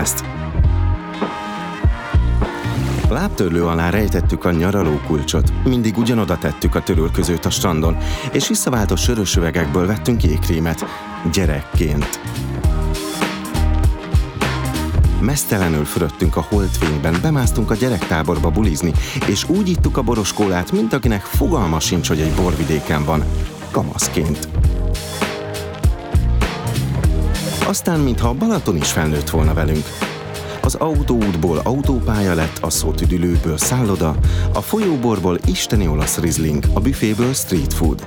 Podcast. Lábtörlő alá rejtettük a nyaraló kulcsot, mindig ugyanoda tettük a törülközőt a strandon, és visszaváltott sörös üvegekből vettünk jégkrémet, gyerekként. Mesztelenül fürödtünk a holdfényben, bemásztunk a gyerektáborba bulizni, és úgy ittuk a boroskólát, mint akinek fogalma sincs, hogy egy borvidéken van, kamaszként. Aztán, mintha a Balaton is felnőtt volna velünk. Az autóútból autópálya lett, a szótüdülőből szálloda, a folyóborból isteni olasz rizling, a büféből street food.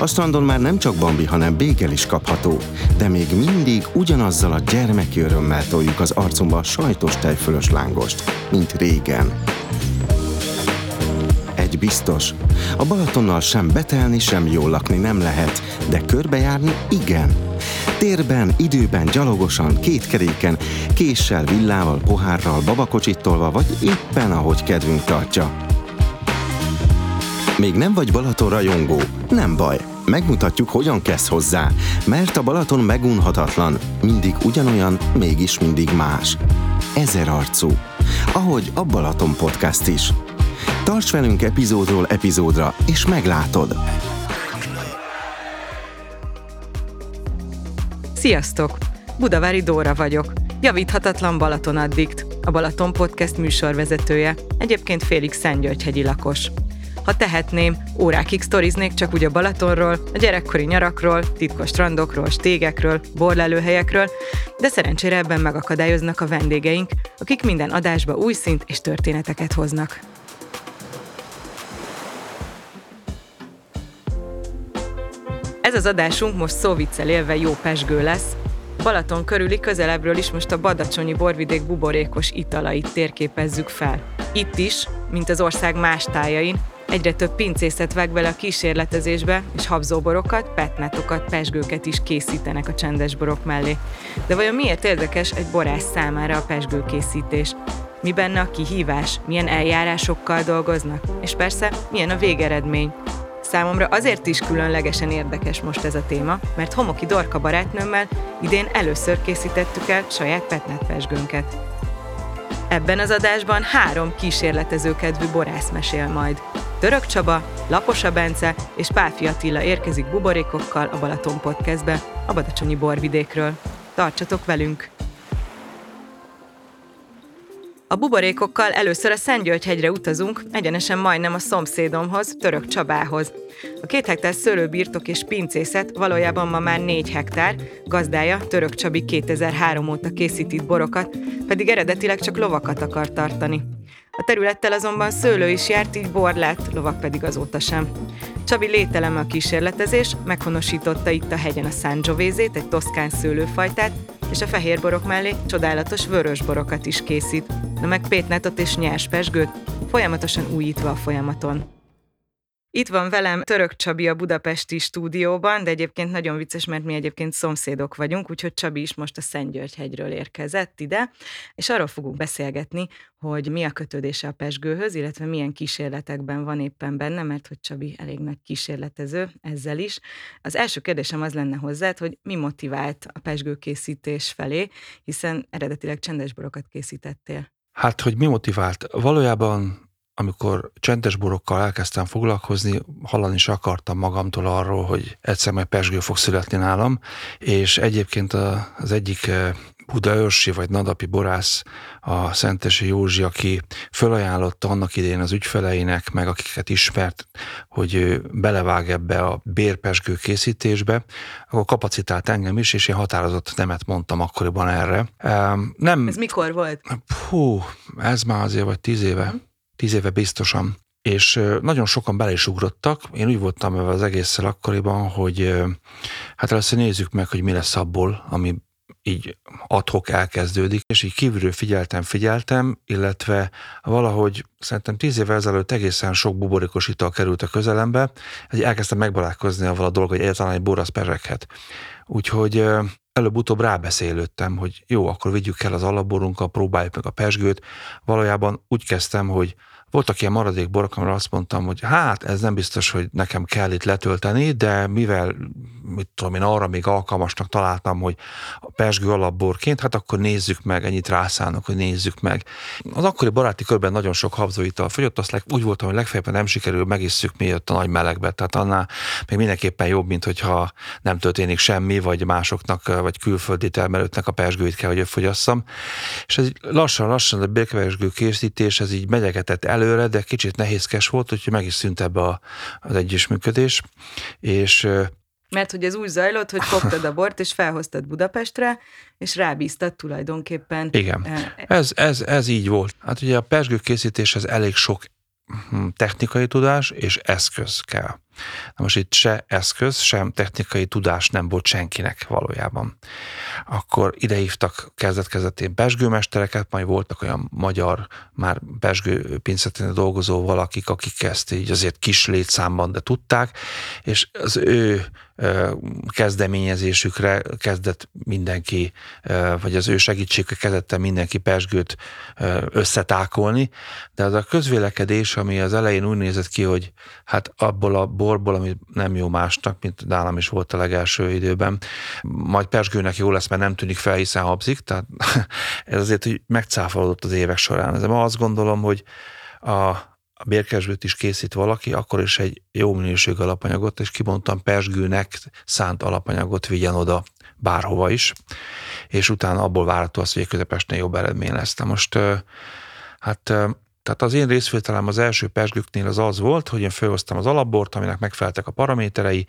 A strandon már nem csak bambi, hanem bégel is kapható, de még mindig ugyanazzal a gyermeki örömmel toljuk az arcunkba a sajtos tejfölös lángost, mint régen. Egy biztos, a Balatonnal sem betelni, sem jól lakni nem lehet, de körbejárni igen. Térben, időben, gyalogosan, két keréken, késsel, villával, pohárral, babakocsitolva, vagy éppen ahogy kedvünk tartja. Még nem vagy Balaton rajongó? Nem baj, megmutatjuk, hogyan kezd hozzá, mert a Balaton megunhatatlan, mindig ugyanolyan, mégis mindig más. Ezer arcú. Ahogy a Balaton Podcast is. Tarts velünk epizódról epizódra, és meglátod. Sziasztok! Budavári Dóra vagyok. Javíthatatlan Balaton addikt, a Balaton Podcast műsorvezetője, egyébként félig Szentgyörgyhegyi lakos. Ha tehetném, órákig sztoriznék csak úgy a Balatonról, a gyerekkori nyarakról, titkos strandokról, stégekről, borlelőhelyekről, de szerencsére ebben megakadályoznak a vendégeink, akik minden adásba új szint és történeteket hoznak. Ez az adásunk most szóviccel élve jó pesgő lesz. Balaton körüli közelebbről is most a Badacsonyi borvidék buborékos italait térképezzük fel. Itt is, mint az ország más tájain, egyre több pincészet veg bele a kísérletezésbe, és habzóborokat, petnetokat, pesgőket is készítenek a csendes borok mellé. De vajon miért érdekes egy borász számára a pesgőkészítés? Mi benne a kihívás? Milyen eljárásokkal dolgoznak? És persze, milyen a végeredmény? Számomra azért is különlegesen érdekes most ez a téma, mert Homoki Dorka barátnőmmel idén először készítettük el saját petnetpesgőnket. Ebben az adásban három kísérletezőkedvű borász mesél majd. Török Csaba, Laposa Bence és Páfi Attila érkezik buborékokkal a Balaton Podcastbe, a Badacsonyi borvidékről. Tartsatok velünk! A buborékokkal először a Szentgyörgyhegyre utazunk, egyenesen majdnem a szomszédomhoz, Török Csabához. A két hektár szőlőbirtok és pincészet valójában ma már négy hektár, gazdája Török Csabi 2003 óta készít borokat, pedig eredetileg csak lovakat akar tartani. A területtel azonban szőlő is járt, így bor lett, lovak pedig azóta sem. Csabi lételeme a kísérletezés, meghonosította itt a hegyen a Sangiovese-t, egy toszkán szőlőfajtát, és a fehér borok mellé csodálatos vörös borokat is készít, na meg pétnetot és nyers pesgőt, folyamatosan újítva a folyamaton. Itt van velem Török Csabi a budapesti stúdióban, de egyébként nagyon vicces, mert mi egyébként szomszédok vagyunk, úgyhogy Csabi is most a Szentgyörgyhegyről érkezett ide, és arról fogunk beszélgetni, hogy mi a kötődése a pesgőhöz, illetve milyen kísérletekben van éppen benne, mert hogy Csabi elég nagy kísérletező ezzel is. Az első kérdésem az lenne hozzád, hogy mi motivált a pesgőkészítés felé, hiszen eredetileg csendes borokat készítettél. Hát, hogy mi motivált? Valójában amikor csendes borokkal elkezdtem foglalkozni, hallani is akartam magamtól arról, hogy egyszer majd pesgő fog születni nálam, és egyébként az egyik eh, budaörsi vagy nadapi borász, a Szentesi Józsi, aki felajánlotta annak idején az ügyfeleinek, meg akiket ismert, hogy ő belevág ebbe a bérpesgő készítésbe, akkor kapacitált engem is, és én határozott nemet mondtam akkoriban erre. Nem, ez mikor volt? Hú, ez már azért vagy tíz éve. Hmm tíz éve biztosan. És nagyon sokan bele is ugrottak. Én úgy voltam az egésszel akkoriban, hogy hát először nézzük meg, hogy mi lesz abból, ami így adhok elkezdődik, és így kívülről figyeltem, figyeltem, illetve valahogy szerintem tíz évvel ezelőtt egészen sok buborékos ital került a közelembe, hogy elkezdtem megbarátkozni avval a dolog, hogy egyáltalán egy bor az pereghet. Úgyhogy előbb-utóbb rábeszélődtem, hogy jó, akkor vigyük el az alapborunkkal, próbáljuk meg a pesgőt. Valójában úgy kezdtem, hogy voltak ilyen maradék borok, amire azt mondtam, hogy hát ez nem biztos, hogy nekem kell itt letölteni, de mivel, mit tudom én, arra még alkalmasnak találtam, hogy a pesgő alapborként, hát akkor nézzük meg, ennyit rászánok, hogy nézzük meg. Az akkori baráti körben nagyon sok habzóital fogyott, azt úgy voltam, hogy legfeljebb nem sikerül, megisszük jött a nagy melegbe, tehát annál még mindenképpen jobb, mint hogyha nem történik semmi, vagy másoknak, vagy külföldi termelőtnek a pesgőit kell, hogy fogyasszam. És ez lassan-lassan a bérkevesgő készítés, ez így megyegetett előre, de kicsit nehézkes volt, úgyhogy meg is szűnt ebbe a, az együttműködés. És mert hogy ez úgy zajlott, hogy fogtad a bort, és felhoztad Budapestre, és rábíztad tulajdonképpen. Igen, ez, ez, ez így volt. Hát ugye a pesgő készítéshez elég sok hm, technikai tudás és eszköz kell. Na most itt se eszköz, sem technikai tudás nem volt senkinek valójában. Akkor idehívtak kezdet-kezdetén pesgőmestereket, majd voltak olyan magyar, már pesgő pincetén dolgozó valakik, akik ezt így azért kis létszámban, de tudták, és az ő kezdeményezésükre kezdett mindenki, vagy az ő segítségükre kezdett mindenki pesgőt összetákolni, de az a közvélekedés, ami az elején úgy nézett ki, hogy hát abból a borból, ami nem jó másnak, mint nálam is volt a legelső időben, majd pesgőnek jó lesz, mert nem tűnik fel, hiszen habzik, tehát ez azért hogy megcáfolódott az évek során. Ez ma azt gondolom, hogy a, a bérkezsőt is készít valaki, akkor is egy jó minőségű alapanyagot, és kimondtam persgőnek szánt alapanyagot vigyen oda bárhova is, és utána abból várható az, hogy közepesnél jobb eredmény lesz. De most hát tehát az én részvételem az első persgőknél az az volt, hogy én felhoztam az alapbort, aminek megfeleltek a paraméterei,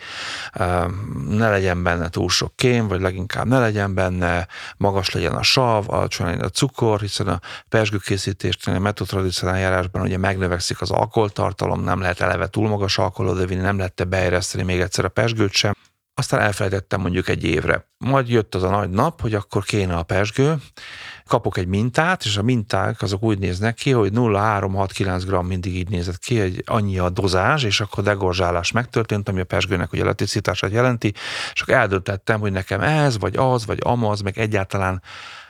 ne legyen benne túl sok kém, vagy leginkább ne legyen benne, magas legyen a sav, alacsony legyen a cukor, hiszen a persgőkészítésnél a metotradicionál járásban ugye megnövekszik az alkoholtartalom, nem lehet eleve túl magas alkoholot vinni, nem lehet beéreszteni még egyszer a persgőt sem. Aztán elfelejtettem mondjuk egy évre. Majd jött az a nagy nap, hogy akkor kéne a persgő, kapok egy mintát, és a minták azok úgy néznek ki, hogy 0,3-6-9 g mindig így nézett ki, egy annyi a dozás, és akkor degorzsálás megtörtént, ami a pesgőnek ugye letisztítását jelenti, és akkor eldöntettem, hogy nekem ez, vagy az, vagy amaz, meg egyáltalán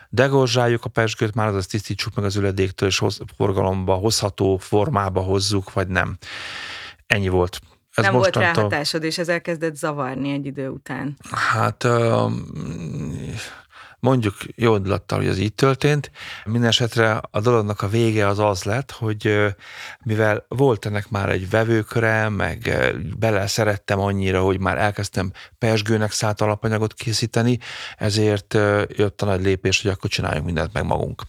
degorzsáljuk a pesgőt, már az tisztítsuk meg az üledéktől, és hoz, forgalomba hozható formába hozzuk, vagy nem. Ennyi volt. Ez nem volt ráhatásod, és ez elkezdett zavarni egy idő után. Hát mondjuk jó indulattal, hogy ez így történt. Mindenesetre a dolognak a vége az az lett, hogy mivel volt ennek már egy vevőköre, meg bele szerettem annyira, hogy már elkezdtem persgőnek szállt alapanyagot készíteni, ezért jött a nagy lépés, hogy akkor csináljunk mindent meg magunk.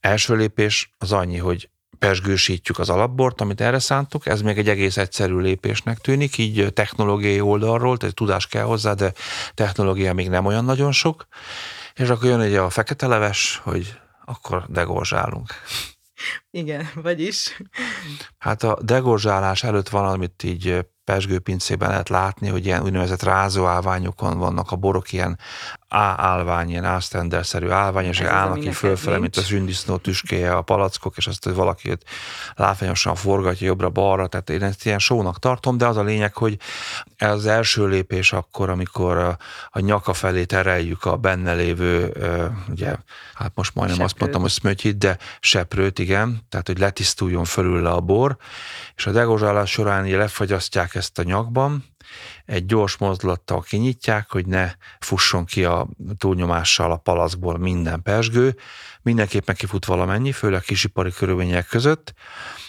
Első lépés az annyi, hogy pesgősítjük az alapbort, amit erre szántuk, ez még egy egész egyszerű lépésnek tűnik, így technológiai oldalról, tehát tudás kell hozzá, de technológia még nem olyan nagyon sok, és akkor jön egy a fekete leves, hogy akkor degorzsálunk. Igen, vagyis? Hát a degorzsálás előtt valamit így pesgőpincében lehet látni, hogy ilyen úgynevezett rázóállványokon vannak a borok, ilyen A állvány, ilyen ásztenderszerű állvány, és állnak így fölfele, mint a zsündisznó tüskéje, a palackok, és azt, hogy valaki őt látványosan forgatja jobbra-balra, tehát én ezt ilyen sónak tartom, de az a lényeg, hogy ez az első lépés akkor, amikor a, a nyaka felé tereljük a benne lévő, ugye, hát most majdnem Seprőt. azt mondtam, hogy szmötyit, de seprőt, igen, tehát hogy letisztuljon fölül le a bor, és a degozsálás során lefagyasztják ezt a nyakban, egy gyors mozdulattal kinyitják, hogy ne fusson ki a túlnyomással a palaszból minden persgő, mindenképpen kifut valamennyi, főleg kisipari körülmények között.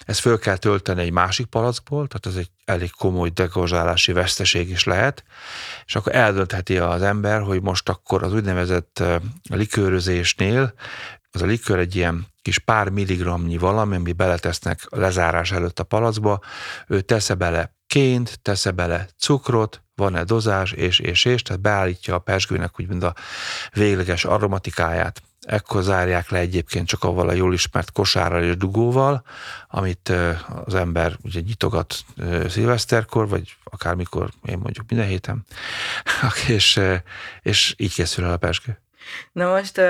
Ezt föl kell tölteni egy másik palackból, tehát ez egy elég komoly degozsálási veszteség is lehet, és akkor eldöntheti az ember, hogy most akkor az úgynevezett likőrözésnél az a likőr egy ilyen kis pár milligramnyi valami, ami beletesznek a lezárás előtt a palacba, ő tesz bele ként, tesz bele cukrot, van-e dozás, és, és, és, tehát beállítja a pesgőnek úgymond a végleges aromatikáját. Ekkor zárják le egyébként csak avval a jól ismert kosárral és dugóval, amit az ember ugye nyitogat szilveszterkor, vagy akármikor, én mondjuk minden héten, és, és így készül el a pesgő. Na most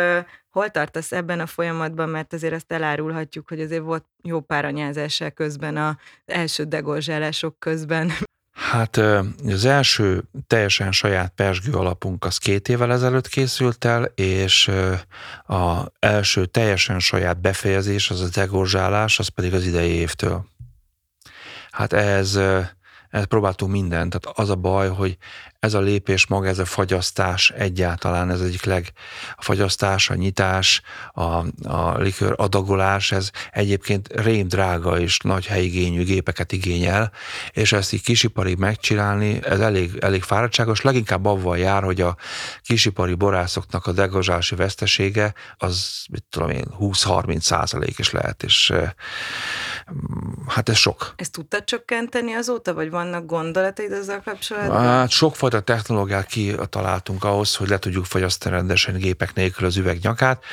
hol tartasz ebben a folyamatban, mert azért azt elárulhatjuk, hogy azért volt jó pár anyázással közben az első degorzsálások közben. Hát az első teljesen saját persgő alapunk az két évvel ezelőtt készült el, és az első teljesen saját befejezés, az a degorzsálás, az pedig az idei évtől. Hát ez ez próbáltunk mindent. Tehát az a baj, hogy ez a lépés maga, ez a fagyasztás egyáltalán, ez egyik leg, a fagyasztás, a nyitás, a, a likőr adagolás, ez egyébként rém drága és nagy helyigényű gépeket igényel, és ezt így kisiparig megcsinálni, ez elég, elég fáradtságos, leginkább avval jár, hogy a kisipari borászoknak a degazsási vesztesége az, mit tudom én, 20-30 százalék is lehet, és hát ez sok. Ezt tudtad csökkenteni azóta, vagy vannak gondolataid ezzel kapcsolatban? Hát sokfajta technológiát kitaláltunk ahhoz, hogy le tudjuk fogyasztani rendesen gépek nélkül az üvegnyakát.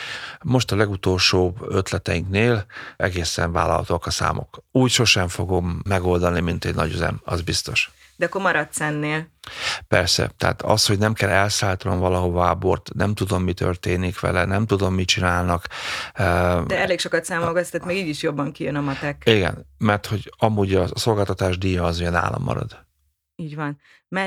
Most a legutolsó ötleteinknél egészen vállalhatóak a számok. Úgy sosem fogom megoldani, mint egy nagy üzem, az biztos. De akkor maradsz ennél. Persze, tehát az, hogy nem kell elszállítanom valahova a bort, nem tudom, mi történik vele, nem tudom, mit csinálnak. De elég sokat számolgatsz, tehát még így is jobban kijön a matek. Igen, mert hogy amúgy a szolgáltatás díja az olyan állam marad. Így van.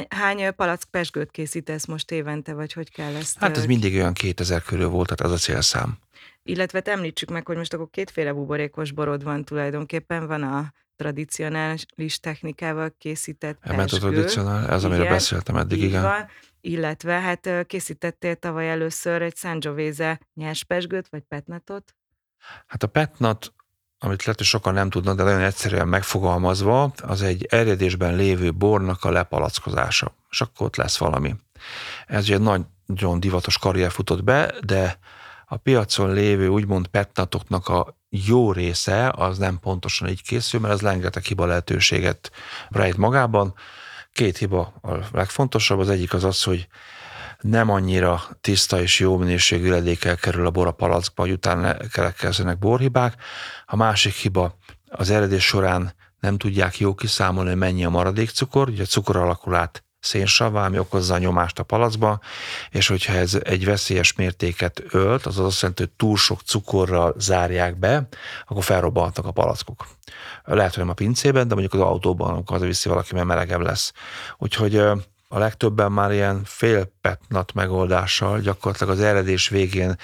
Hány palack pesgőt készítesz most évente, vagy hogy kell ezt? Hát ez mindig olyan 2000 körül volt, tehát az a célszám. Illetve említsük meg, hogy most akkor kétféle buborékos borod van tulajdonképpen. Van a tradicionális technikával készített Mert a tradicionál, ez amiről beszéltem eddig, igen. Van, illetve hát készítettél tavaly először egy Sangiovese nyerspesgőt, vagy petnatot? Hát a petnat, amit lehet, hogy sokan nem tudnak, de nagyon egyszerűen megfogalmazva, az egy eredésben lévő bornak a lepalackozása, és akkor ott lesz valami. Ez ugye nagyon divatos karrier futott be, de a piacon lévő úgymond petnatoknak a jó része az nem pontosan így készül, mert az rengeteg hiba lehetőséget rejt magában. Két hiba a legfontosabb, az egyik az az, hogy nem annyira tiszta és jó minőségű ledékkel kerül a bor a palackba, hogy utána keletkezzenek borhibák. A másik hiba az eredés során nem tudják jó kiszámolni, mennyi a maradék cukor, ugye a cukor alakul át szénsavá, ami okozza a nyomást a palacba, és hogyha ez egy veszélyes mértéket ölt, az azt jelenti, hogy túl sok cukorral zárják be, akkor felrobbantak a palackok. Lehet, hogy nem a pincében, de mondjuk az autóban, amikor az viszi valaki, mert melegebb lesz. Úgyhogy a legtöbben már ilyen félpetnat megoldással gyakorlatilag az eredés végén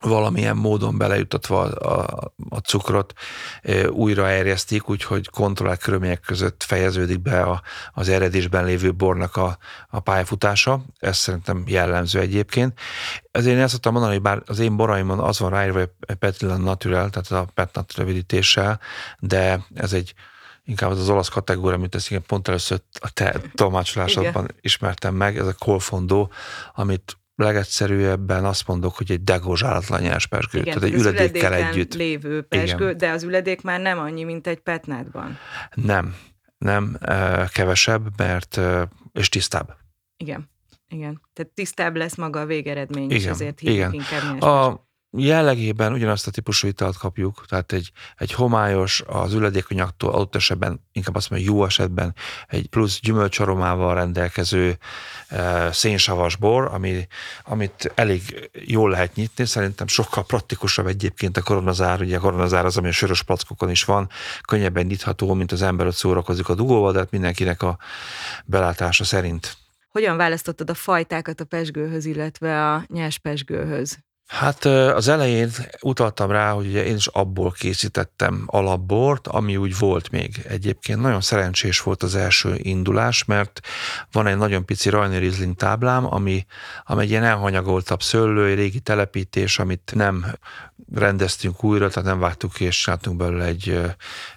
valamilyen módon belejutatva a, a, cukrot újra erjesztik, úgyhogy kontrollált körülmények között fejeződik be a, az eredésben lévő bornak a, a pályafutása. Ez szerintem jellemző egyébként. Ezért én ezt szoktam mondani, hogy bár az én boraimon az van ráírva, hogy Petillan Natural, tehát a Petnat rövidítéssel, de ez egy inkább az az olasz kategória, mint ezt igen, pont először a te tolmácsolásodban ismertem meg, ez a kolfondó, amit legegyszerűbben azt mondok, hogy egy degozsálatlan nyers pesgő, Igen, tehát egy üledékkel együtt. lévő pesgő, Igen. de az üledék már nem annyi, mint egy petnátban. Nem, nem, kevesebb, mert és tisztább. Igen, igen. Tehát tisztább lesz maga a végeredmény, igen, és ezért igen. inkább nyers a, jellegében ugyanazt a típusú italt kapjuk, tehát egy, egy homályos, az üledékonyaktól adott esetben, inkább azt mondom, jó esetben egy plusz gyümölcsaromával rendelkező e, szénsavas bor, ami, amit elég jól lehet nyitni, szerintem sokkal praktikusabb egyébként a koronazár, ugye a koronazár az, ami a sörös plackokon is van, könnyebben nyitható, mint az ember ott szórakozik a dugóval, de hát mindenkinek a belátása szerint. Hogyan választottad a fajtákat a pesgőhöz, illetve a nyers pesgőhöz? Hát az elején utaltam rá, hogy ugye én is abból készítettem alapbort, ami úgy volt még egyébként. Nagyon szerencsés volt az első indulás, mert van egy nagyon pici Rajni Riesling táblám, ami, ami egy ilyen elhanyagoltabb szőlő, egy régi telepítés, amit nem rendeztünk újra, tehát nem vágtuk ki, és csináltunk belőle egy,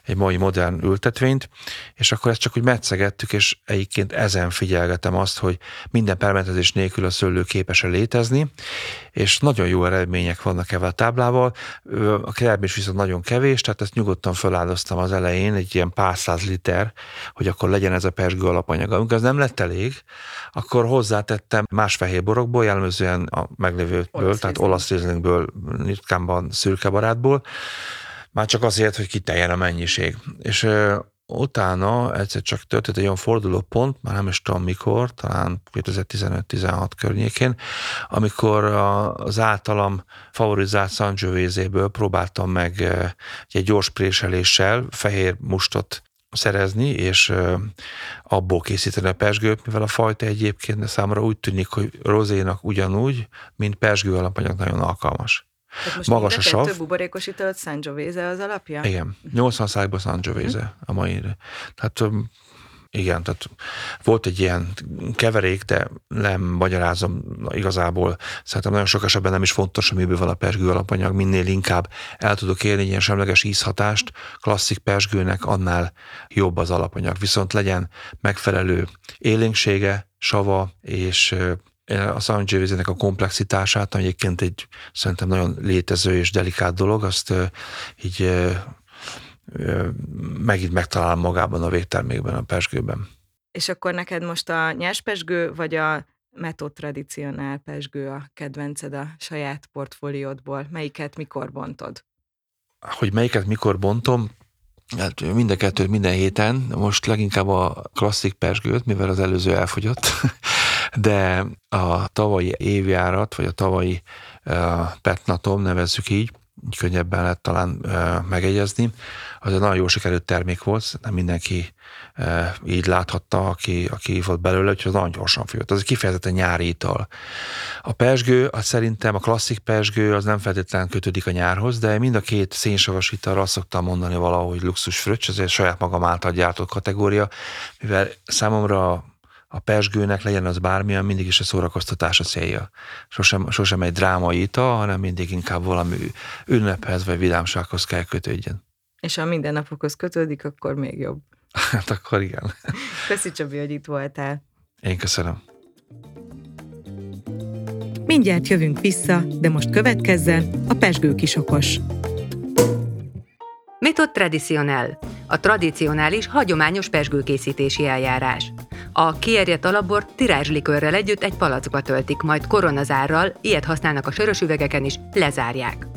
egy mai modern ültetvényt, és akkor ezt csak úgy metszegettük, és egyébként ezen figyelgetem azt, hogy minden permetezés nélkül a szőlő képes létezni, és nagyon jó eredmények vannak ebben a táblával. A termés viszont nagyon kevés, tehát ezt nyugodtan feláldoztam az elején, egy ilyen pár száz liter, hogy akkor legyen ez a persgő alapanyag. Amikor az nem lett elég, akkor hozzátettem más fehér borokból, jellemzően a meglévőből, olasz tehát olasz rizlingből, ritkánban szürke barátból, már csak azért, hogy kiteljen a mennyiség. És utána egyszer csak történt egy olyan forduló pont, már nem is tudom mikor, talán 2015-16 környékén, amikor az általam favorizált Sangiovese-ből próbáltam meg egy gyors préseléssel fehér mustot szerezni, és abból készíteni a pesgőt, mivel a fajta egyébként de számomra úgy tűnik, hogy rozénak ugyanúgy, mint pesgő alapanyag nagyon alkalmas. Most Magas a sav. Több buborékos italat Sangiovese az alapja? Igen, 80 szájban Sangiovese uh-huh. a mai. Tehát igen, tehát volt egy ilyen keverék, de nem magyarázom igazából. Szerintem nagyon sok esetben nem is fontos, hogy miből van a persgő alapanyag, minél inkább el tudok élni ilyen semleges ízhatást, klasszik persgőnek annál jobb az alapanyag. Viszont legyen megfelelő élénksége, sava, és a Sangiovese-nek a komplexitását, ami egyébként egy szerintem nagyon létező és delikát dolog, azt így megint megtalál magában a végtermékben, a pesgőben. És akkor neked most a nyers pesgő, vagy a metod tradicionál pesgő a kedvenced a saját portfóliódból? Melyiket mikor bontod? Hogy melyiket mikor bontom? Hát mind a kettőt minden héten, most leginkább a klasszik pesgőt, mivel az előző elfogyott, de a tavalyi évjárat, vagy a tavalyi petnatom, nevezzük így, így könnyebben lehet talán uh, megegyezni, az egy nagyon jó sikerült termék volt, nem mindenki e, így láthatta, aki, aki volt belőle, úgyhogy az nagyon gyorsan főtt. Az egy kifejezetten nyári ital. A persgő, az szerintem a klasszik persgő, az nem feltétlenül kötődik a nyárhoz, de mind a két szénsavas italra azt szoktam mondani valahogy luxus fröccs, ez egy saját magam által gyártott kategória, mivel számomra a persgőnek legyen az bármilyen, mindig is a szórakoztatás a célja. Sosem, sosem egy drámai ital, hanem mindig inkább valami ünnephez vagy vidámsághoz kell kötődjön és ha mindennapokhoz kötődik, akkor még jobb. Hát akkor igen. Köszi Csabi, hogy itt voltál. Én köszönöm. Mindjárt jövünk vissza, de most következzen a pesgő kisokos. Metod tradicionál. A tradicionális, hagyományos pesgőkészítési eljárás. A kierjedt alapbort tirázslikörrel együtt egy palackba töltik, majd koronazárral, ilyet használnak a sörös üvegeken is, lezárják.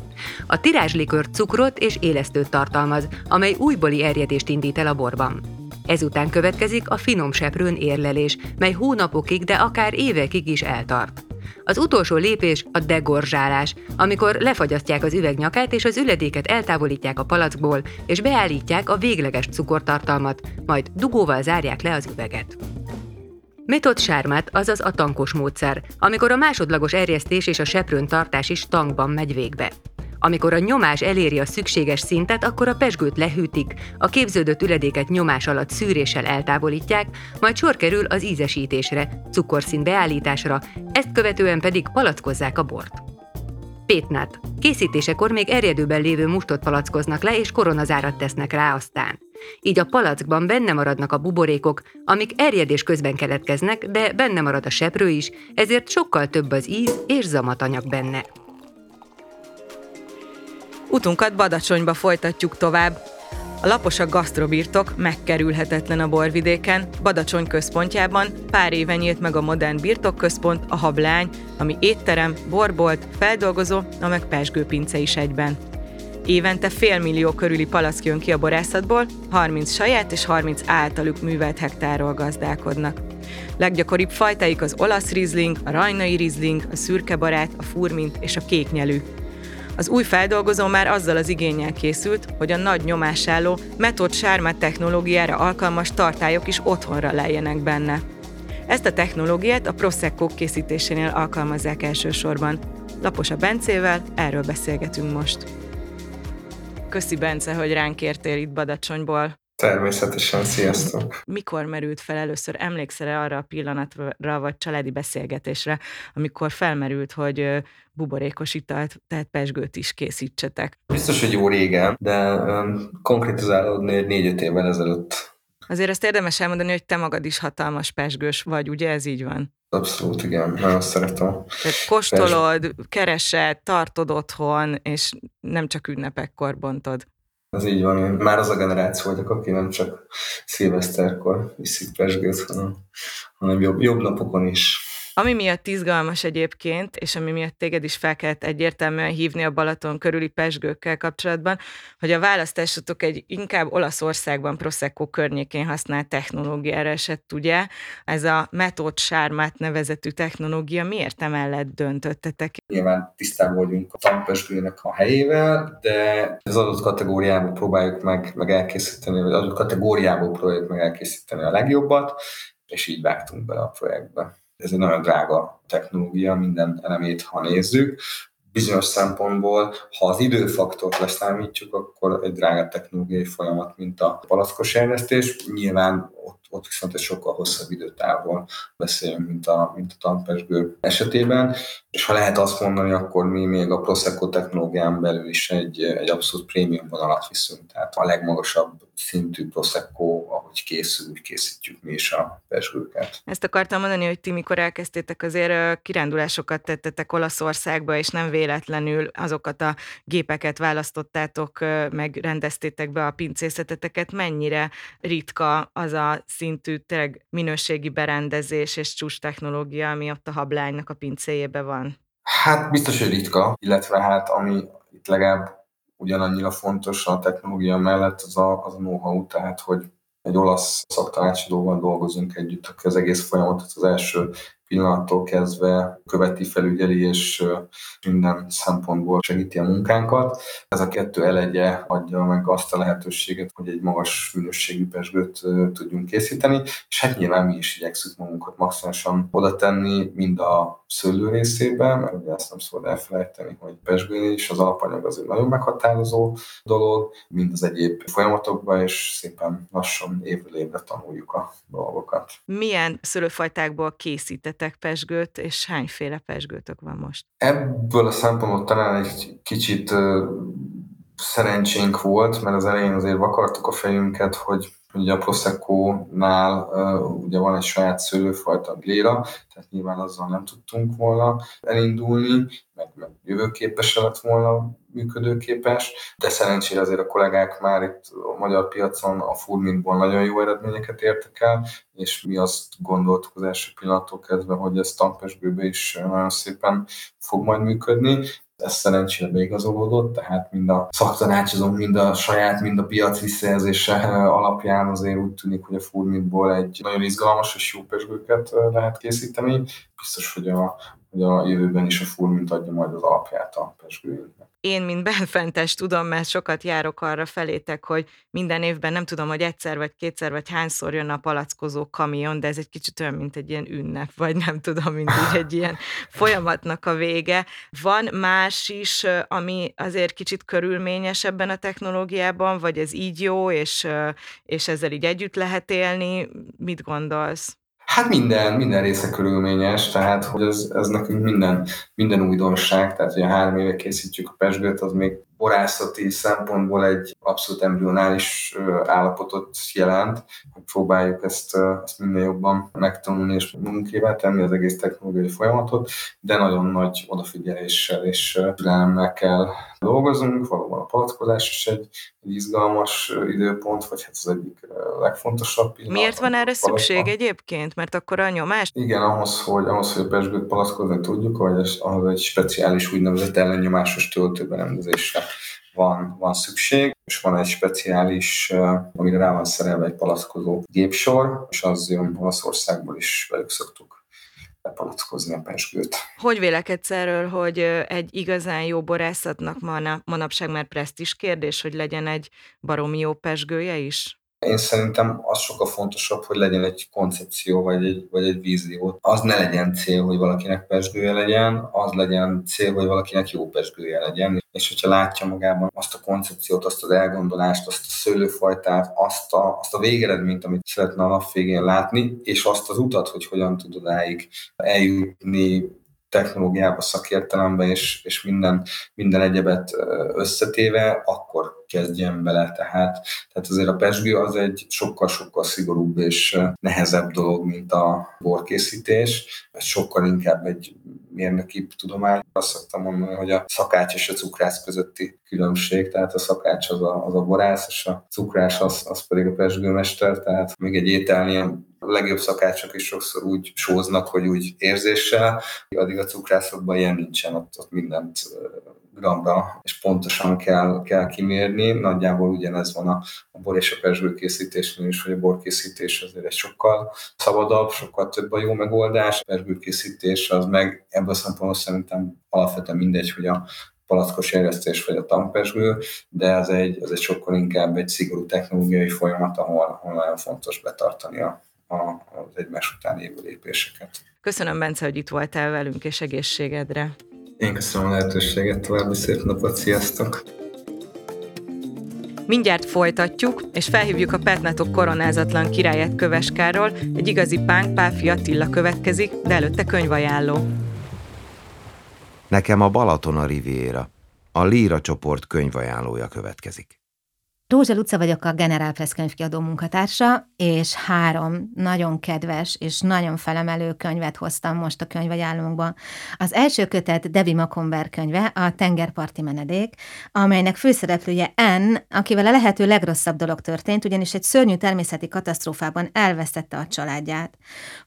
A tirázslikör cukrot és élesztőt tartalmaz, amely újbóli erjedést indít el a borban. Ezután következik a finom seprőn érlelés, mely hónapokig, de akár évekig is eltart. Az utolsó lépés a degorzsálás, amikor lefagyasztják az üvegnyakát és az üledéket eltávolítják a palackból, és beállítják a végleges cukortartalmat, majd dugóval zárják le az üveget. Metod sármát, azaz a tankos módszer, amikor a másodlagos erjesztés és a seprőn tartás is tankban megy végbe. Amikor a nyomás eléri a szükséges szintet, akkor a pesgőt lehűtik, a képződött üledéket nyomás alatt szűréssel eltávolítják, majd sor kerül az ízesítésre, cukorszín beállításra, ezt követően pedig palackozzák a bort. Pétnát. Készítésekor még erjedőben lévő mustot palackoznak le, és koronazárat tesznek rá aztán. Így a palackban benne maradnak a buborékok, amik erjedés közben keletkeznek, de benne marad a seprő is, ezért sokkal több az íz és zamatanyag benne. Utunkat Badacsonyba folytatjuk tovább. A lapos a gasztrobirtok megkerülhetetlen a borvidéken, Badacsony központjában pár éve nyílt meg a modern birtokközpont, a Hablány, ami étterem, borbolt, feldolgozó, a meg pesgőpince is egyben. Évente félmillió körüli palack jön ki a borászatból, 30 saját és 30 általuk művelt hektárról gazdálkodnak. Leggyakoribb fajtáik az olasz rizling, a rajnai rizling, a szürkebarát, a furmint és a kéknyelű. Az új feldolgozó már azzal az igényel készült, hogy a nagy nyomásálló metód sármát technológiára alkalmas tartályok is otthonra lejjenek benne. Ezt a technológiát a Prosecco készítésénél alkalmazzák elsősorban. Lapos a Bencével, erről beszélgetünk most. Köszi Bence, hogy ránk értél itt Badacsonyból. Természetesen, sziasztok! Mikor merült fel először, emlékszel-e arra a pillanatra, vagy családi beszélgetésre, amikor felmerült, hogy buborékos italt, tehát pesgőt is készítsetek? Biztos, hogy jó régen, de um, konkrétizálódni egy négy-öt évvel ezelőtt. Azért ezt érdemes elmondani, hogy te magad is hatalmas pesgős vagy, ugye ez így van? Abszolút, igen, nagyon szeretem. Tehát kóstolod, keresed, tartod otthon, és nem csak ünnepekkor bontod. Az így van, én már az a generáció vagyok, aki nem csak szilveszterkor iszik pesgőt, hanem, hanem jobb, jobb napokon is. Ami miatt izgalmas egyébként, és ami miatt téged is fel kellett egyértelműen hívni a Balaton körüli pesgőkkel kapcsolatban, hogy a választásotok egy inkább Olaszországban Prosecco környékén használt technológiára esett, ugye? Ez a metód sármát nevezetű technológia miért emellett döntöttetek? Nyilván tisztában vagyunk a tanpesgőnek a helyével, de az adott kategóriából próbáljuk meg, meg elkészíteni, vagy adott kategóriából próbáljuk meg elkészíteni a legjobbat, és így vágtunk bele a projektbe. Ez egy nagyon drága technológia, minden elemét, ha nézzük. Bizonyos szempontból, ha az időfaktort leszámítjuk, akkor egy drága technológiai folyamat, mint a palackos erjesztés. Nyilván ott, ott viszont egy sokkal hosszabb időtávon beszélünk, mint a, mint a tanpesgő esetében. És ha lehet azt mondani, akkor mi még a Prosecco technológián belül is egy, egy abszolút prémium vonalat viszünk. Tehát a legmagasabb szintű Prosecco, ahogy készül, készítjük mi is a pesgőket. Ezt akartam mondani, hogy ti mikor elkezdtétek azért kirándulásokat tettetek Olaszországba, és nem véletlenül azokat a gépeket választottátok, meg rendeztétek be a pincészeteteket, mennyire ritka az a szintű tényleg minőségi berendezés és csúcs technológia, ami ott a hablánynak a pincéjébe van? Hát biztos, hogy ritka, illetve hát ami itt legalább ugyanannyira fontos a technológia mellett az a, az a know-how, tehát hogy egy olasz szaktanácsadóval dolgozunk együtt, aki az egész folyamatot az első pillanattól kezdve követi, felügyeli, és minden szempontból segíti a munkánkat. Ez a kettő elegye adja meg azt a lehetőséget, hogy egy magas minőségű pesgőt tudjunk készíteni, és hát nyilván mi is igyekszünk magunkat maximálisan oda tenni, mind a szőlő részében, mert ugye ezt nem szabad elfelejteni, hogy pesgőn is az alapanyag az egy nagyon meghatározó dolog, mind az egyéb folyamatokban, és szépen lassan évről évre tanuljuk a dolgokat. Milyen szőlőfajtákból készített rengeteg pesgőt, és hányféle pesgőtök van most? Ebből a szempontból talán egy kicsit szerencsénk volt, mert az elején azért vakartuk a fejünket, hogy Ugye a Prosecco-nál ugye van egy saját szőlőfajta, Gléra, tehát nyilván azzal nem tudtunk volna elindulni, meg, meg jövőképes lett volna működőképes, de szerencsére azért a kollégák már itt a magyar piacon a Furminból nagyon jó eredményeket értek el, és mi azt gondoltuk az első pillanattól kezdve, hogy ez tankpesgőbe is nagyon szépen fog majd működni, ez szerencsére beigazolódott, tehát mind a szaktanácsadók, mind a saját, mind a piac visszajelzése alapján azért úgy tűnik, hogy a Furmitból egy nagyon izgalmas és jó pesgőket lehet készíteni. Biztos, hogy a, hogy a jövőben is a Furmint adja majd az alapját a pesgőinknek én, mint benfentes tudom, mert sokat járok arra felétek, hogy minden évben nem tudom, hogy egyszer vagy kétszer vagy hányszor jön a palackozó kamion, de ez egy kicsit olyan, mint egy ilyen ünnep, vagy nem tudom, mint így egy ilyen folyamatnak a vége. Van más is, ami azért kicsit körülményes ebben a technológiában, vagy ez így jó, és, és ezzel így együtt lehet élni? Mit gondolsz? Hát minden, minden része körülményes, tehát hogy ez, ez nekünk minden, minden újdonság, tehát hogy a három éve készítjük a pesgőt, az még borászati szempontból egy abszolút embryonális állapotot jelent, hogy próbáljuk ezt, ezt minél jobban megtanulni és munkével tenni az egész technológiai folyamatot, de nagyon nagy odafigyeléssel és türelemmel kell dolgozunk, valóban a palackozás is egy, egy izgalmas időpont, vagy hát az egyik legfontosabb pillanat. Miért van erre szükség egyébként? Mert akkor a nyomás? Igen, ahhoz, hogy, ahhoz, hogy a pesgőt palackozni tudjuk, hogy ahhoz egy speciális úgynevezett ellennyomásos töltőberendezésre van, van szükség, és van egy speciális, amire rá van szerelve egy palackozó gépsor, és az jön Olaszországból is velük szoktuk lepalackozni a pesgőt. Hogy vélekedsz erről, hogy egy igazán jó borászatnak manapság már presztis kérdés, hogy legyen egy baromi jó pesgője is? Én szerintem az sokkal fontosabb, hogy legyen egy koncepció, vagy egy, vagy egy vízió. Az ne legyen cél, hogy valakinek pesgője legyen, az legyen cél, hogy valakinek jó pesgője legyen. És hogyha látja magában azt a koncepciót, azt az elgondolást, azt a szőlőfajtát, azt a, azt a végeredményt, amit szeretne a nap végén látni, és azt az utat, hogy hogyan tud odáig eljutni, technológiába, szakértelembe és, és minden, minden egyebet összetéve, akkor kezdjen bele. Tehát, tehát azért a pesgő az egy sokkal-sokkal szigorúbb és nehezebb dolog, mint a borkészítés. Ez sokkal inkább egy mérnöki tudomány. Azt szoktam mondani, hogy a szakács és a cukrász közötti különbség, tehát a szakács az a, az a borász, és a cukrás az, az pedig a pesgőmester, tehát még egy ételnél legjobb szakácsok is sokszor úgy sóznak, hogy úgy érzéssel, addig a cukrászokban ilyen nincsen, ott, ott mindent gramra és pontosan kell, kell kimérni. Nagyjából ugyanez van a, a bor és a pesgő készítésnél is, hogy a borkészítés azért egy sokkal szabadabb, sokkal több a jó megoldás. A pesgőkészítés az meg ebből a szempontból szerintem alapvetően mindegy, hogy a palackos eresztés vagy a tampesgő, de ez egy, ez egy sokkal inkább egy szigorú technológiai folyamat, ahol, ahol nagyon fontos betartani a, az egymás után évő lépéseket. Köszönöm, Bence, hogy itt voltál velünk, és egészségedre. Én köszönöm a lehetőséget, további szép napot, sziasztok! Mindjárt folytatjuk, és felhívjuk a Petnatok koronázatlan királyát Köveskáról, egy igazi pánk Páfi Attila következik, de előtte könyvajánló. Nekem a Balaton a Riviera. A Líra csoport könyvajánlója következik. Rózsa Luca vagyok a Generál Press könyvkiadó munkatársa, és három nagyon kedves és nagyon felemelő könyvet hoztam most a könyvajánlónkba. Az első kötet Debbie Macomber könyve, a Tengerparti menedék, amelynek főszereplője N, akivel a lehető legrosszabb dolog történt, ugyanis egy szörnyű természeti katasztrófában elvesztette a családját.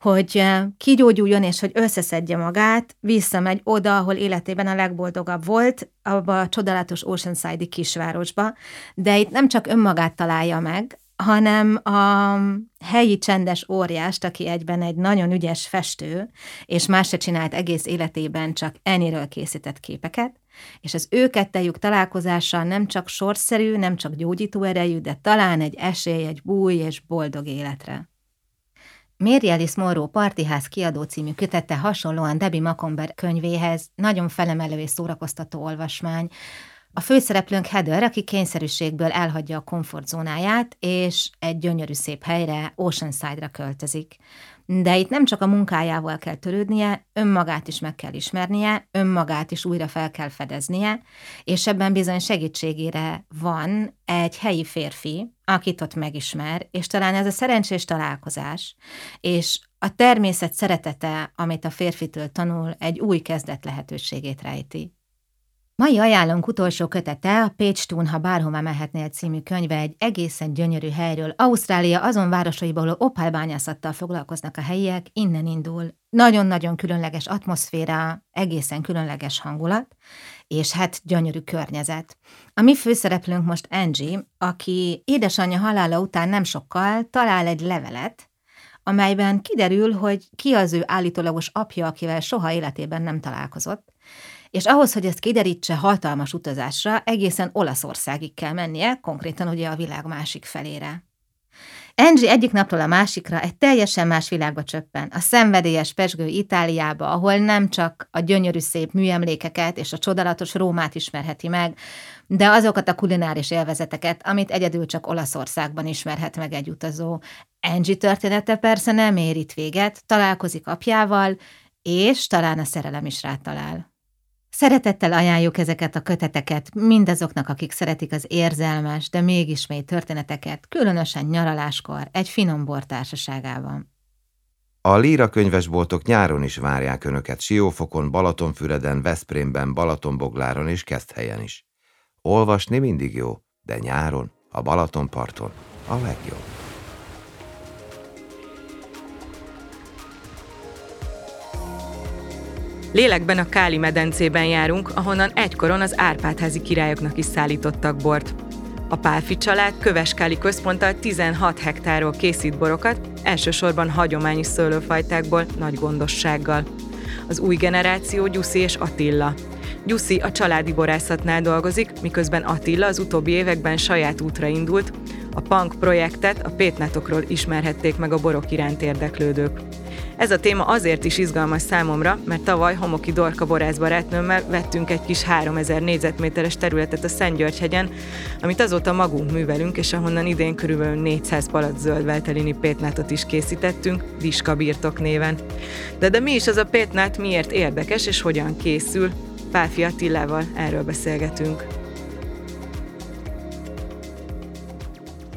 Hogy eh, kigyógyuljon és hogy összeszedje magát, visszamegy oda, ahol életében a legboldogabb volt, abba a csodálatos Oceanside-i kisvárosba, de itt nem csak önmagát találja meg, hanem a helyi csendes óriást, aki egyben egy nagyon ügyes festő, és más se csinált egész életében, csak enniről készített képeket, és az ő kettejük találkozása nem csak sorszerű, nem csak gyógyító erejű, de talán egy esély egy búj és boldog életre. Mary Alice Monroe Partiház kiadó című kötette hasonlóan Debbie Macomber könyvéhez nagyon felemelő és szórakoztató olvasmány, a főszereplőnk Heather, aki kényszerűségből elhagyja a komfortzónáját, és egy gyönyörű szép helyre, Oceanside-ra költözik. De itt nem csak a munkájával kell törődnie, önmagát is meg kell ismernie, önmagát is újra fel kell fedeznie, és ebben bizony segítségére van egy helyi férfi, akit ott megismer, és talán ez a szerencsés találkozás, és a természet szeretete, amit a férfitől tanul, egy új kezdet lehetőségét rejti. Mai ajánlónk utolsó kötete, a Page Tune, ha bárhová mehetnél című könyve egy egészen gyönyörű helyről. Ausztrália azon városaiból, ahol opálbányászattal foglalkoznak a helyiek, innen indul. Nagyon-nagyon különleges atmoszféra, egészen különleges hangulat, és hát gyönyörű környezet. A mi főszereplőnk most Angie, aki édesanyja halála után nem sokkal talál egy levelet, amelyben kiderül, hogy ki az ő állítólagos apja, akivel soha életében nem találkozott, és ahhoz, hogy ezt kiderítse hatalmas utazásra, egészen Olaszországig kell mennie, konkrétan ugye a világ másik felére. Angie egyik napról a másikra egy teljesen más világba csöppen, a szenvedélyes pesgő Itáliába, ahol nem csak a gyönyörű szép műemlékeket és a csodálatos Rómát ismerheti meg, de azokat a kulináris élvezeteket, amit egyedül csak Olaszországban ismerhet meg egy utazó. Angie története persze nem ér itt véget, találkozik apjával, és talán a szerelem is rátalál. Szeretettel ajánljuk ezeket a köteteket mindazoknak, akik szeretik az érzelmes, de mégis mély történeteket, különösen nyaraláskor, egy finom bor társaságában. A Líra könyvesboltok nyáron is várják Önöket Siófokon, Balatonfüreden, Veszprémben, Balatonbogláron és Keszthelyen is. Olvasni mindig jó, de nyáron, a Balatonparton a legjobb. Lélekben a Káli medencében járunk, ahonnan egykoron az Árpádházi királyoknak is szállítottak bort. A Pálfi család Köveskáli központtal 16 hektárról készít borokat, elsősorban hagyományos szőlőfajtákból nagy gondossággal. Az új generáció Gyuszi és Attila. Gyuszi a családi borászatnál dolgozik, miközben Attila az utóbbi években saját útra indult, a Punk projektet a pétnátokról ismerhették meg a borok iránt érdeklődők. Ez a téma azért is izgalmas számomra, mert tavaly Homoki Dorka borászbarátnőmmel vettünk egy kis 3000 négyzetméteres területet a Szentgyörgyhegyen, amit azóta magunk művelünk, és ahonnan idén körülbelül 400 palac zöldveltelini pétnátot is készítettünk, Viska birtok néven. De de mi is az a pétnát, miért érdekes és hogyan készül? Pálfi Attilával erről beszélgetünk.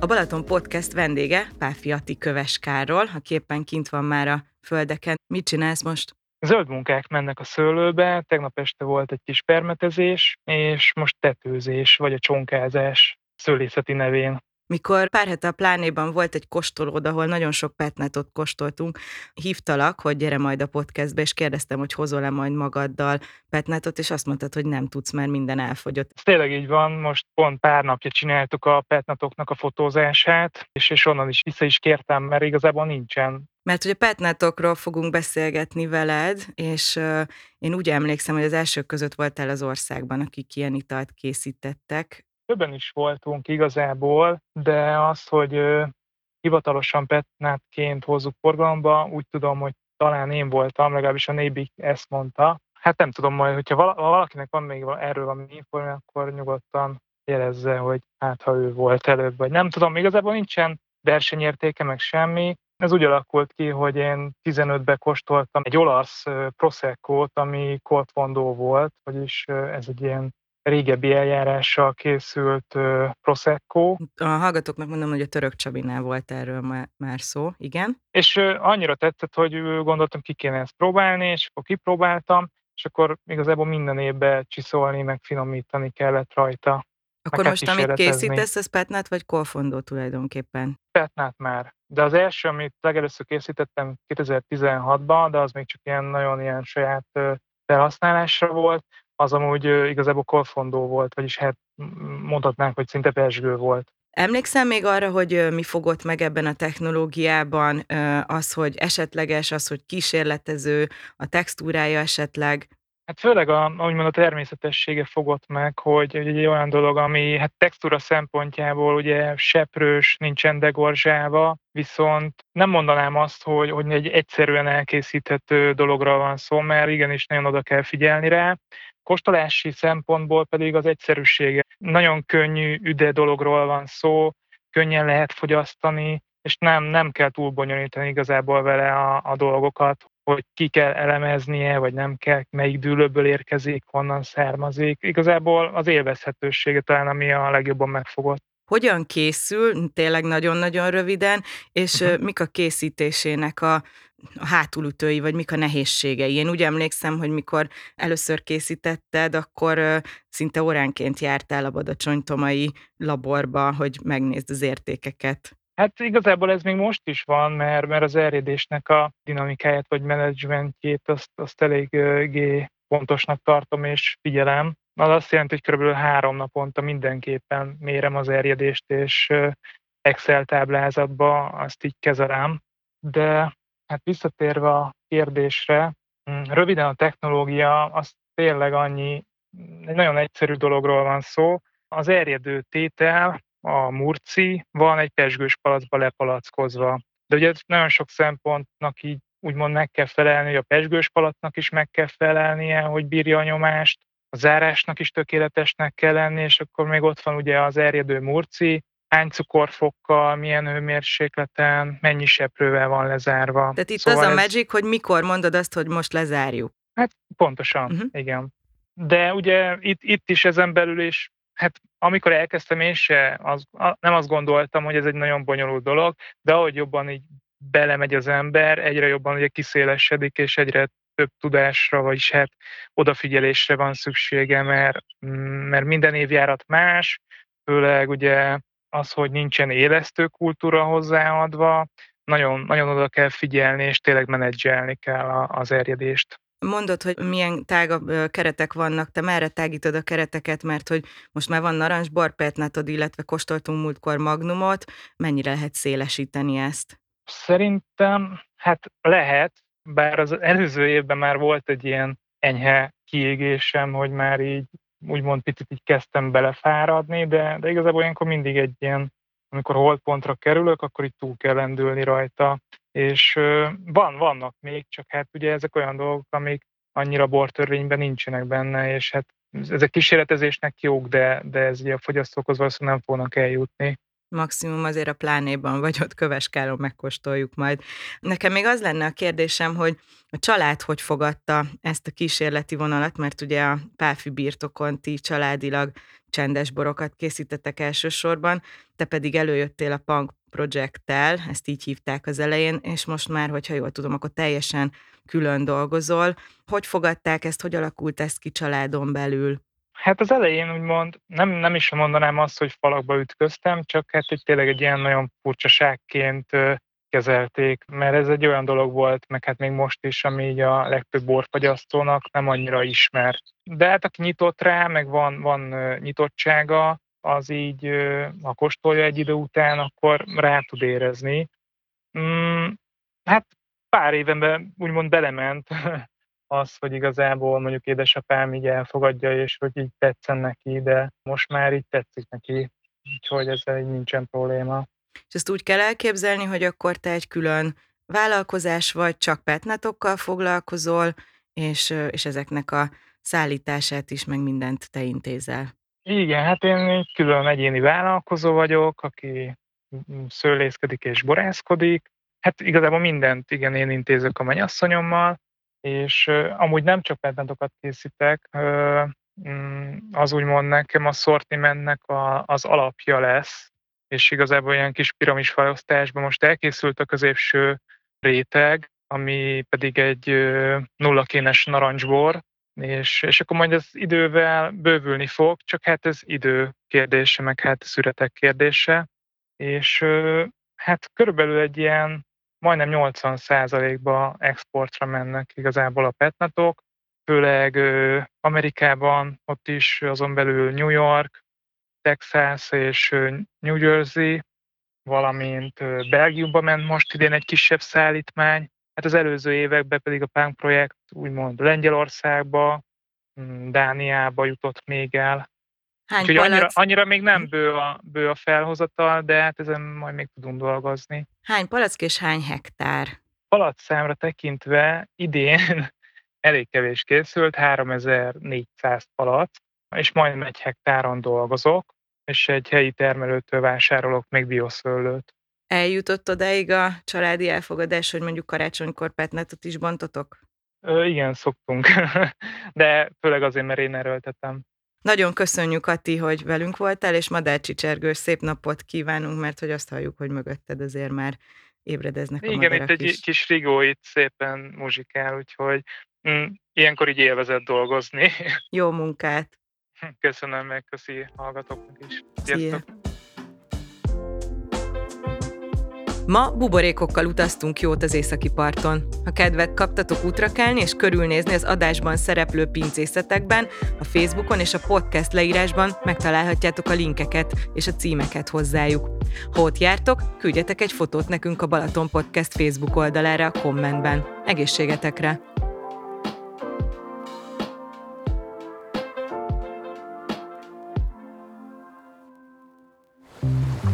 A Balaton Podcast vendége Páfi Atti Köveskáról, aki éppen kint van már a földeken. Mit csinálsz most? Zöld munkák mennek a szőlőbe, tegnap este volt egy kis permetezés, és most tetőzés, vagy a csonkázás szőlészeti nevén. Mikor pár hete a plánéban volt egy kóstolód, ahol nagyon sok petnetot kóstoltunk, hívtalak, hogy gyere majd a podcastbe, és kérdeztem, hogy hozol-e majd magaddal petnetot, és azt mondtad, hogy nem tudsz, mert minden elfogyott. Ez tényleg így van, most pont pár napja csináltuk a petnatoknak a fotózását, és, és onnan is vissza is kértem, mert igazából nincsen. Mert hogy a petnatokról fogunk beszélgetni veled, és uh, én úgy emlékszem, hogy az elsők között voltál az országban, akik ilyen italt készítettek. Többen is voltunk igazából, de az, hogy hivatalosan petnátként hozzuk forgalomba, úgy tudom, hogy talán én voltam, legalábbis a Nébik ezt mondta. Hát nem tudom majd, hogyha valakinek van még erről valami információ, akkor nyugodtan jelezze, hogy hát ha ő volt előbb, vagy nem tudom, igazából nincsen versenyértéke, meg semmi. Ez úgy alakult ki, hogy én 15-be kóstoltam egy olasz prosecco ami Coltvondó volt, vagyis ez egy ilyen régebbi eljárással készült Prosecco. A hallgatóknak mondom, hogy a török Csabinál volt erről már szó, igen. És annyira tetszett, hogy gondoltam, ki kéne ezt próbálni, és akkor kipróbáltam, és akkor igazából minden évben csiszolni, meg finomítani kellett rajta. Akkor most, amit készítesz, ez petnát vagy kolfondó tulajdonképpen? Petnát már. De az első, amit legelőször készítettem 2016-ban, de az még csak ilyen nagyon ilyen saját felhasználásra volt, az amúgy igazából kolfondó volt, vagyis hát mondhatnánk, hogy szinte pesgő volt. Emlékszem még arra, hogy mi fogott meg ebben a technológiában, az, hogy esetleges, az, hogy kísérletező, a textúrája esetleg? Hát főleg a, úgymond a természetessége fogott meg, hogy, hogy egy olyan dolog, ami hát textúra szempontjából ugye seprős, nincsen degorzsálva, viszont nem mondanám azt, hogy, hogy egy egyszerűen elkészíthető dologra van szó, mert igenis nagyon oda kell figyelni rá. Kostolási szempontból pedig az egyszerűsége. Nagyon könnyű, üde dologról van szó, könnyen lehet fogyasztani, és nem, nem kell túl bonyolítani igazából vele a, a dolgokat, hogy ki kell elemeznie, vagy nem kell, melyik dűlőből érkezik, honnan származik. Igazából az élvezhetősége talán, ami a legjobban megfogott. Hogyan készül, tényleg nagyon-nagyon röviden, és uh-huh. mik a készítésének a, a hátulütői, vagy mik a nehézségei? Én úgy emlékszem, hogy mikor először készítetted, akkor szinte óránként jártál a Badacsonytomai laborba, hogy megnézd az értékeket. Hát igazából ez még most is van, mert, mert az erjedésnek a dinamikáját vagy menedzsmentjét azt, azt eléggé pontosnak tartom és figyelem. Az azt jelenti, hogy kb. három naponta mindenképpen mérem az erjedést, és Excel táblázatba azt így kezelem. De hát visszatérve a kérdésre, mm, röviden a technológia az tényleg annyi, egy nagyon egyszerű dologról van szó. Az erjedő tétel a murci van egy pesgős palacba lepalackozva. De ugye nagyon sok szempontnak így úgymond meg kell felelni, hogy a pesgős palacnak is meg kell felelnie, hogy bírja a nyomást, a zárásnak is tökéletesnek kell lenni, és akkor még ott van ugye az erjedő murci, hány cukorfokkal, milyen hőmérsékleten, mennyi seprővel van lezárva. Tehát itt szóval az a ez... magic, hogy mikor mondod azt, hogy most lezárjuk. Hát pontosan, uh-huh. igen. De ugye itt, itt is ezen belül is hát amikor elkezdtem, én se az, nem azt gondoltam, hogy ez egy nagyon bonyolult dolog, de ahogy jobban így belemegy az ember, egyre jobban ugye kiszélesedik, és egyre több tudásra, vagyis hát odafigyelésre van szüksége, mert, mert minden évjárat más, főleg ugye az, hogy nincsen élesztő kultúra hozzáadva, nagyon, nagyon oda kell figyelni, és tényleg menedzselni kell az erjedést. Mondod, hogy milyen tágabb keretek vannak, te merre tágítod a kereteket, mert hogy most már van narancs barpetnátod, illetve kóstoltunk múltkor magnumot, mennyire lehet szélesíteni ezt? Szerintem hát lehet, bár az előző évben már volt egy ilyen enyhe kiégésem, hogy már így úgymond picit így kezdtem belefáradni, de, de igazából ilyenkor mindig egy ilyen, amikor holdpontra kerülök, akkor így túl kell lendülni rajta, és van, vannak még, csak hát ugye ezek olyan dolgok, amik annyira bortörvényben nincsenek benne, és hát ezek kísérletezésnek jók, de, de ez ugye a fogyasztókhoz valószínűleg nem fognak eljutni maximum azért a plánéban vagy ott köveskálon megkóstoljuk majd. Nekem még az lenne a kérdésem, hogy a család hogy fogadta ezt a kísérleti vonalat, mert ugye a Páfű birtokon ti családilag csendes borokat készítettek elsősorban, te pedig előjöttél a Punk Project-tel, ezt így hívták az elején, és most már, hogyha jól tudom, akkor teljesen külön dolgozol. Hogy fogadták ezt, hogy alakult ez ki családon belül? Hát az elején úgymond nem, nem is mondanám azt, hogy falakba ütköztem, csak hát egy tényleg egy ilyen nagyon furcsaságként kezelték, mert ez egy olyan dolog volt, meg hát még most is, ami így a legtöbb borfagyasztónak nem annyira ismer. De hát aki nyitott rá, meg van, van nyitottsága, az így, ha kóstolja egy idő után, akkor rá tud érezni. Mm, hát pár évenben úgymond belement az, hogy igazából mondjuk édesapám így elfogadja, és hogy így tetszen neki, de most már így tetszik neki, úgyhogy ezzel így nincsen probléma. És ezt úgy kell elképzelni, hogy akkor te egy külön vállalkozás vagy, csak petnetokkal foglalkozol, és, és ezeknek a szállítását is, meg mindent te intézel. Igen, hát én egy külön egyéni vállalkozó vagyok, aki szőlészkedik és borászkodik. Hát igazából mindent igen, én intézek a mennyasszonyommal, és amúgy nem csak petnetokat készítek, uh, az úgymond nekem a szortimentnek a, az alapja lesz, és igazából ilyen kis piramis felosztásban most elkészült a középső réteg, ami pedig egy nullakénes narancsbor, és, és akkor majd az idővel bővülni fog, csak hát ez idő kérdése, meg hát szüretek kérdése, és hát körülbelül egy ilyen majdnem 80%-ba exportra mennek igazából a petnatok, főleg Amerikában, ott is azon belül New York, Texas és New Jersey, valamint Belgiumba ment most idén egy kisebb szállítmány, hát az előző években pedig a Punk projekt úgymond Lengyelországba, mm, Dániába jutott még el. Hány Úgyhogy annyira, annyira még nem hm. bő a, bő a felhozatal, de hát ezen majd még tudunk dolgozni. Hány palack és hány hektár? Palack számra tekintve idén elég kevés készült, 3400 palack, és majdnem egy hektáron dolgozok és egy helyi termelőtől vásárolok még bioszöllőt. Eljutott odáig a családi elfogadás, hogy mondjuk karácsonykor petnetot is bontotok? Ö, igen, szoktunk, de főleg azért, mert én erőltetem. Nagyon köszönjük, Ati, hogy velünk voltál, és madárcsicsergős szép napot kívánunk, mert hogy azt halljuk, hogy mögötted azért már ébredeznek a Igen, itt egy is. kis rigó itt szépen muzsikál, úgyhogy mm, ilyenkor így élvezett dolgozni. Jó munkát! Köszönöm meg, köszi hallgatóknak is. Sziasztok! Ma buborékokkal utaztunk jót az északi parton. Ha kedvet kaptatok útra kelni és körülnézni az adásban szereplő pincészetekben, a Facebookon és a podcast leírásban megtalálhatjátok a linkeket és a címeket hozzájuk. Ha ott jártok, küldjetek egy fotót nekünk a Balaton Podcast Facebook oldalára a kommentben. Egészségetekre!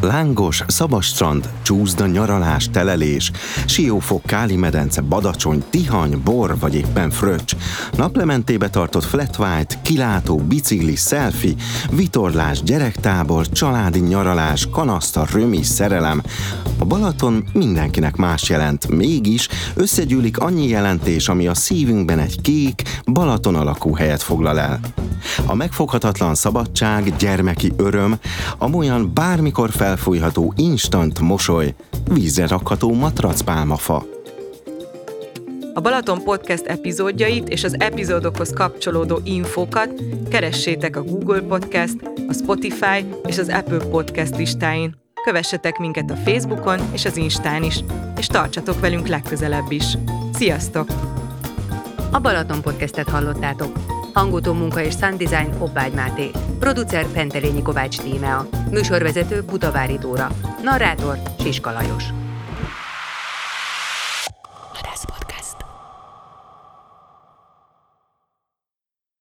Lángos, szabas strand, csúszda, nyaralás, telelés, siófok, káli medence, badacsony, tihany, bor vagy éppen fröccs, naplementébe tartott flat white, kilátó, bicikli, selfie, vitorlás, gyerektábor, családi nyaralás, kanaszta, römi, szerelem. A Balaton mindenkinek más jelent, mégis összegyűlik annyi jelentés, ami a szívünkben egy kék, Balaton alakú helyet foglal el. A megfoghatatlan szabadság, gyermeki öröm, amolyan bármikor fel felfújható instant mosoly, vízre rakható matracpálmafa. A Balaton Podcast epizódjait és az epizódokhoz kapcsolódó infókat keressétek a Google Podcast, a Spotify és az Apple Podcast listáin. Kövessetek minket a Facebookon és az Instán is, és tartsatok velünk legközelebb is. Sziasztok! A Balaton Podcastet hallottátok. Hangutó munka és sound design Hobbágy Máté. Producer Pentelényi Kovács Tímea. Műsorvezető Budavári Dóra. Narrátor Siska Lajos.